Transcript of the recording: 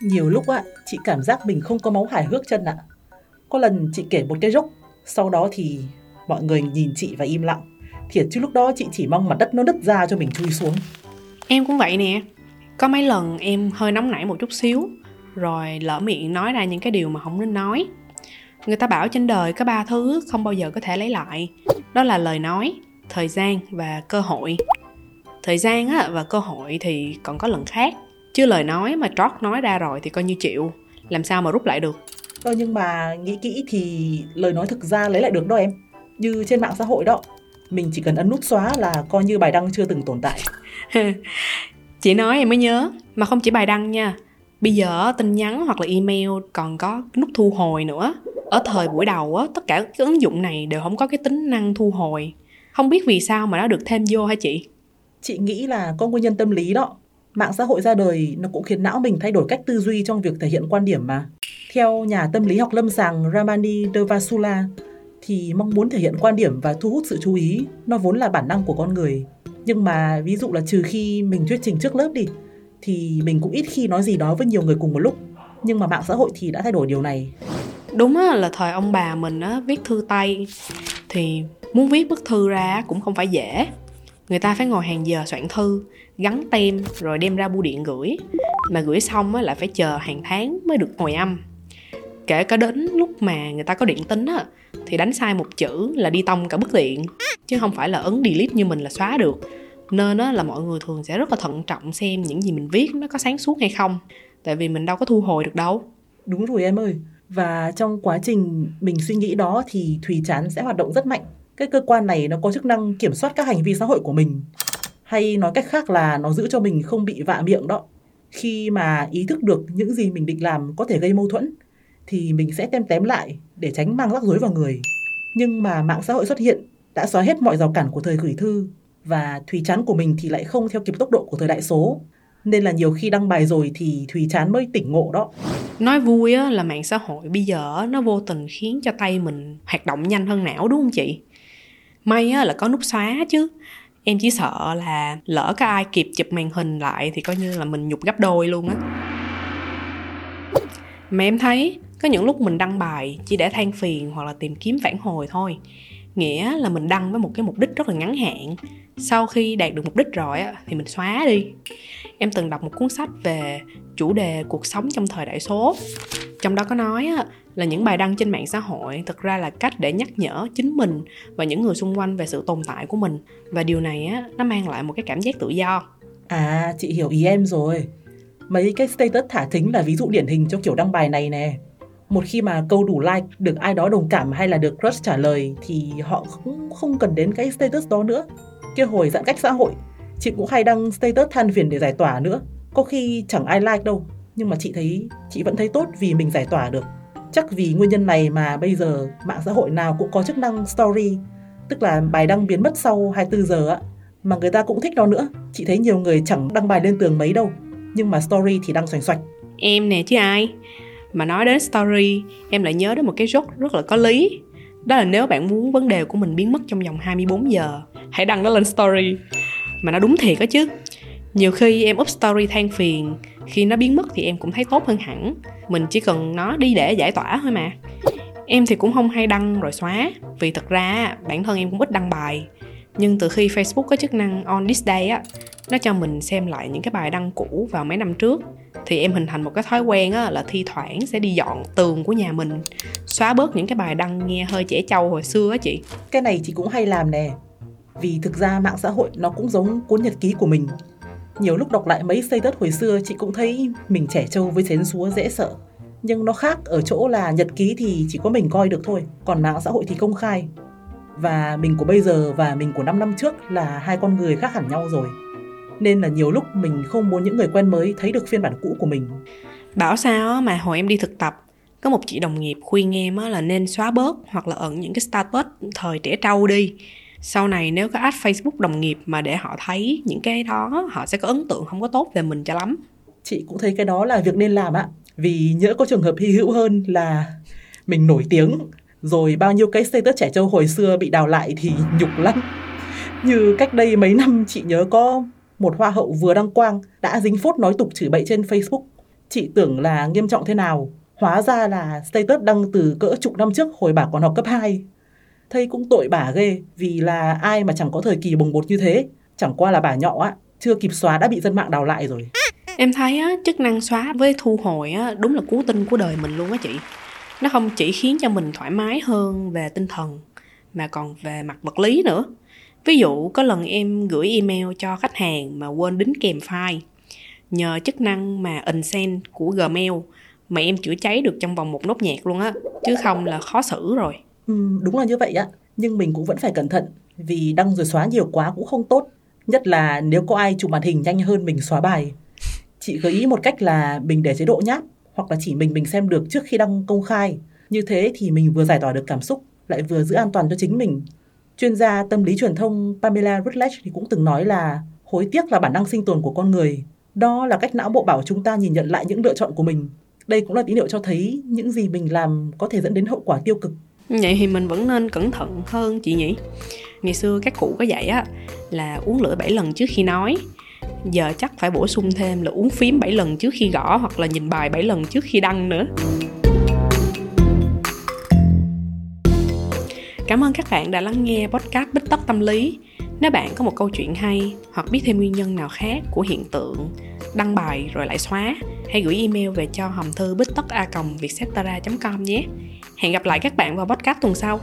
Nhiều lúc ạ chị cảm giác mình không có máu hài hước chân ạ. Có lần chị kể một cái rốc, sau đó thì mọi người nhìn chị và im lặng. Thiệt chứ lúc đó chị chỉ mong mặt đất nó đứt ra cho mình chui xuống. Em cũng vậy nè. Có mấy lần em hơi nóng nảy một chút xíu, rồi lỡ miệng nói ra những cái điều mà không nên nói. Người ta bảo trên đời có ba thứ không bao giờ có thể lấy lại. Đó là lời nói, thời gian và cơ hội. Thời gian á, và cơ hội thì còn có lần khác. Chứ lời nói mà trót nói ra rồi thì coi như chịu. Làm sao mà rút lại được. Ờ, nhưng mà nghĩ kỹ thì lời nói thực ra lấy lại được đó em. Như trên mạng xã hội đó. Mình chỉ cần ấn nút xóa là coi như bài đăng chưa từng tồn tại. Chị nói em mới nhớ, mà không chỉ bài đăng nha. Bây giờ tin nhắn hoặc là email còn có nút thu hồi nữa. Ở thời buổi đầu á, tất cả các ứng dụng này đều không có cái tính năng thu hồi. Không biết vì sao mà nó được thêm vô hả chị? Chị nghĩ là có nguyên nhân tâm lý đó. Mạng xã hội ra đời nó cũng khiến não mình thay đổi cách tư duy trong việc thể hiện quan điểm mà. Theo nhà tâm lý học lâm sàng Ramani Devasula, thì mong muốn thể hiện quan điểm và thu hút sự chú ý nó vốn là bản năng của con người. Nhưng mà ví dụ là trừ khi mình thuyết trình trước lớp đi, thì mình cũng ít khi nói gì đó với nhiều người cùng một lúc. Nhưng mà mạng xã hội thì đã thay đổi điều này. Đúng là thời ông bà mình á, viết thư tay thì muốn viết bức thư ra cũng không phải dễ. Người ta phải ngồi hàng giờ soạn thư, gắn tem rồi đem ra bưu điện gửi. Mà gửi xong á, lại phải chờ hàng tháng mới được hồi âm. Kể cả đến lúc mà người ta có điện tính á, thì đánh sai một chữ là đi tông cả bức điện. Chứ không phải là ấn delete như mình là xóa được. Nên á, là mọi người thường sẽ rất là thận trọng xem những gì mình viết nó có sáng suốt hay không. Tại vì mình đâu có thu hồi được đâu. Đúng rồi em ơi. Và trong quá trình mình suy nghĩ đó thì Thùy Chán sẽ hoạt động rất mạnh. Cái cơ quan này nó có chức năng kiểm soát các hành vi xã hội của mình. Hay nói cách khác là nó giữ cho mình không bị vạ miệng đó. Khi mà ý thức được những gì mình định làm có thể gây mâu thuẫn thì mình sẽ tem tém lại để tránh mang rắc rối vào người. Nhưng mà mạng xã hội xuất hiện đã xóa hết mọi rào cản của thời gửi thư và Thùy Chán của mình thì lại không theo kịp tốc độ của thời đại số. Nên là nhiều khi đăng bài rồi thì Thùy Chán mới tỉnh ngộ đó. Nói vui á, là mạng xã hội bây giờ nó vô tình khiến cho tay mình hoạt động nhanh hơn não đúng không chị? May á, là có nút xóa chứ. Em chỉ sợ là lỡ có ai kịp chụp màn hình lại thì coi như là mình nhục gấp đôi luôn á. Mà em thấy có những lúc mình đăng bài chỉ để than phiền hoặc là tìm kiếm phản hồi thôi nghĩa là mình đăng với một cái mục đích rất là ngắn hạn sau khi đạt được mục đích rồi á, thì mình xóa đi em từng đọc một cuốn sách về chủ đề cuộc sống trong thời đại số trong đó có nói là những bài đăng trên mạng xã hội thực ra là cách để nhắc nhở chính mình và những người xung quanh về sự tồn tại của mình. Và điều này á, nó mang lại một cái cảm giác tự do. À chị hiểu ý em rồi. Mấy cái status thả thính là ví dụ điển hình cho kiểu đăng bài này nè. Một khi mà câu đủ like được ai đó đồng cảm hay là được crush trả lời thì họ cũng không cần đến cái status đó nữa. Kia hồi giãn cách xã hội chị cũng hay đăng status than phiền để giải tỏa nữa. Có khi chẳng ai like đâu nhưng mà chị thấy, chị vẫn thấy tốt vì mình giải tỏa được. Chắc vì nguyên nhân này mà bây giờ mạng xã hội nào cũng có chức năng story, tức là bài đăng biến mất sau 24 giờ á, mà người ta cũng thích nó nữa. Chị thấy nhiều người chẳng đăng bài lên tường mấy đâu, nhưng mà story thì đăng xoành xoạch. Em nè, chứ ai? Mà nói đến story, em lại nhớ đến một cái joke rất là có lý. Đó là nếu bạn muốn vấn đề của mình biến mất trong vòng 24 giờ, hãy đăng nó lên story. Mà nó đúng thiệt đó chứ. Nhiều khi em up story than phiền khi nó biến mất thì em cũng thấy tốt hơn hẳn. Mình chỉ cần nó đi để giải tỏa thôi mà. Em thì cũng không hay đăng rồi xóa vì thật ra bản thân em cũng ít đăng bài. Nhưng từ khi facebook có chức năng on this day á nó cho mình xem lại những cái bài đăng cũ vào mấy năm trước. Thì em hình thành một cái thói quen á, là thi thoảng sẽ đi dọn tường của nhà mình xóa bớt những cái bài đăng nghe hơi trẻ trâu hồi xưa á chị. Cái này chị cũng hay làm nè. Vì thực ra mạng xã hội nó cũng giống cuốn nhật ký của mình nhiều lúc đọc lại mấy xây đất hồi xưa, chị cũng thấy mình trẻ trâu với chén súa dễ sợ. Nhưng nó khác, ở chỗ là nhật ký thì chỉ có mình coi được thôi, còn mạng xã hội thì công khai. Và mình của bây giờ và mình của 5 năm trước là hai con người khác hẳn nhau rồi. Nên là nhiều lúc mình không muốn những người quen mới thấy được phiên bản cũ của mình. Bảo sao mà hồi em đi thực tập, có một chị đồng nghiệp khuyên em là nên xóa bớt hoặc là ẩn những cái status thời trẻ trâu đi sau này nếu có ad Facebook đồng nghiệp mà để họ thấy những cái đó, họ sẽ có ấn tượng không có tốt về mình cho lắm. Chị cũng thấy cái đó là việc nên làm ạ. Vì nhỡ có trường hợp hy hữu hơn là mình nổi tiếng, rồi bao nhiêu cái status trẻ trâu hồi xưa bị đào lại thì nhục lắm. Như cách đây mấy năm, chị nhớ có một hoa hậu vừa đăng quang, đã dính phốt nói tục chửi bậy trên Facebook. Chị tưởng là nghiêm trọng thế nào, hóa ra là status đăng từ cỡ chục năm trước hồi bà còn học cấp 2 thấy cũng tội bà ghê, vì là ai mà chẳng có thời kỳ bồng bột như thế. Chẳng qua là bà nhọ á, chưa kịp xóa đã bị dân mạng đào lại rồi. Em thấy á, chức năng xóa với thu hồi á, đúng là cứu tinh của đời mình luôn á chị. Nó không chỉ khiến cho mình thoải mái hơn về tinh thần, mà còn về mặt vật lý nữa. Ví dụ, có lần em gửi email cho khách hàng mà quên đính kèm file. Nhờ chức năng mà unsend của gmail mà em chữa cháy được trong vòng một nốt nhạc luôn á, chứ không là khó xử rồi. Đúng là như vậy á, nhưng mình cũng vẫn phải cẩn thận vì đăng rồi xóa nhiều quá cũng không tốt. Nhất là nếu có ai chụp màn hình nhanh hơn mình xóa bài. Chị gợi ý một cách là mình để chế độ nháp hoặc là chỉ mình mình xem được trước khi đăng công khai. Như thế thì mình vừa giải tỏa được cảm xúc, lại vừa giữ an toàn cho chính mình. Chuyên gia tâm lý truyền thông Pamela Rutledge thì cũng từng nói là hối tiếc là bản năng sinh tồn của con người. Đó là cách não bộ bảo chúng ta nhìn nhận lại những lựa chọn của mình. Đây cũng là tín hiệu cho thấy những gì mình làm có thể dẫn đến hậu quả tiêu cực vậy thì mình vẫn nên cẩn thận hơn chị nhỉ? Ngày xưa các cụ có dạy á là uống lưỡi 7 lần trước khi nói. Giờ chắc phải bổ sung thêm là uống phím 7 lần trước khi gõ hoặc là nhìn bài 7 lần trước khi đăng nữa. Cảm ơn các bạn đã lắng nghe podcast Bích Tất Tâm Lý. Nếu bạn có một câu chuyện hay hoặc biết thêm nguyên nhân nào khác của hiện tượng đăng bài rồi lại xóa, hãy gửi email về cho hòm thư bích tất a com nhé. Hẹn gặp lại các bạn vào podcast tuần sau.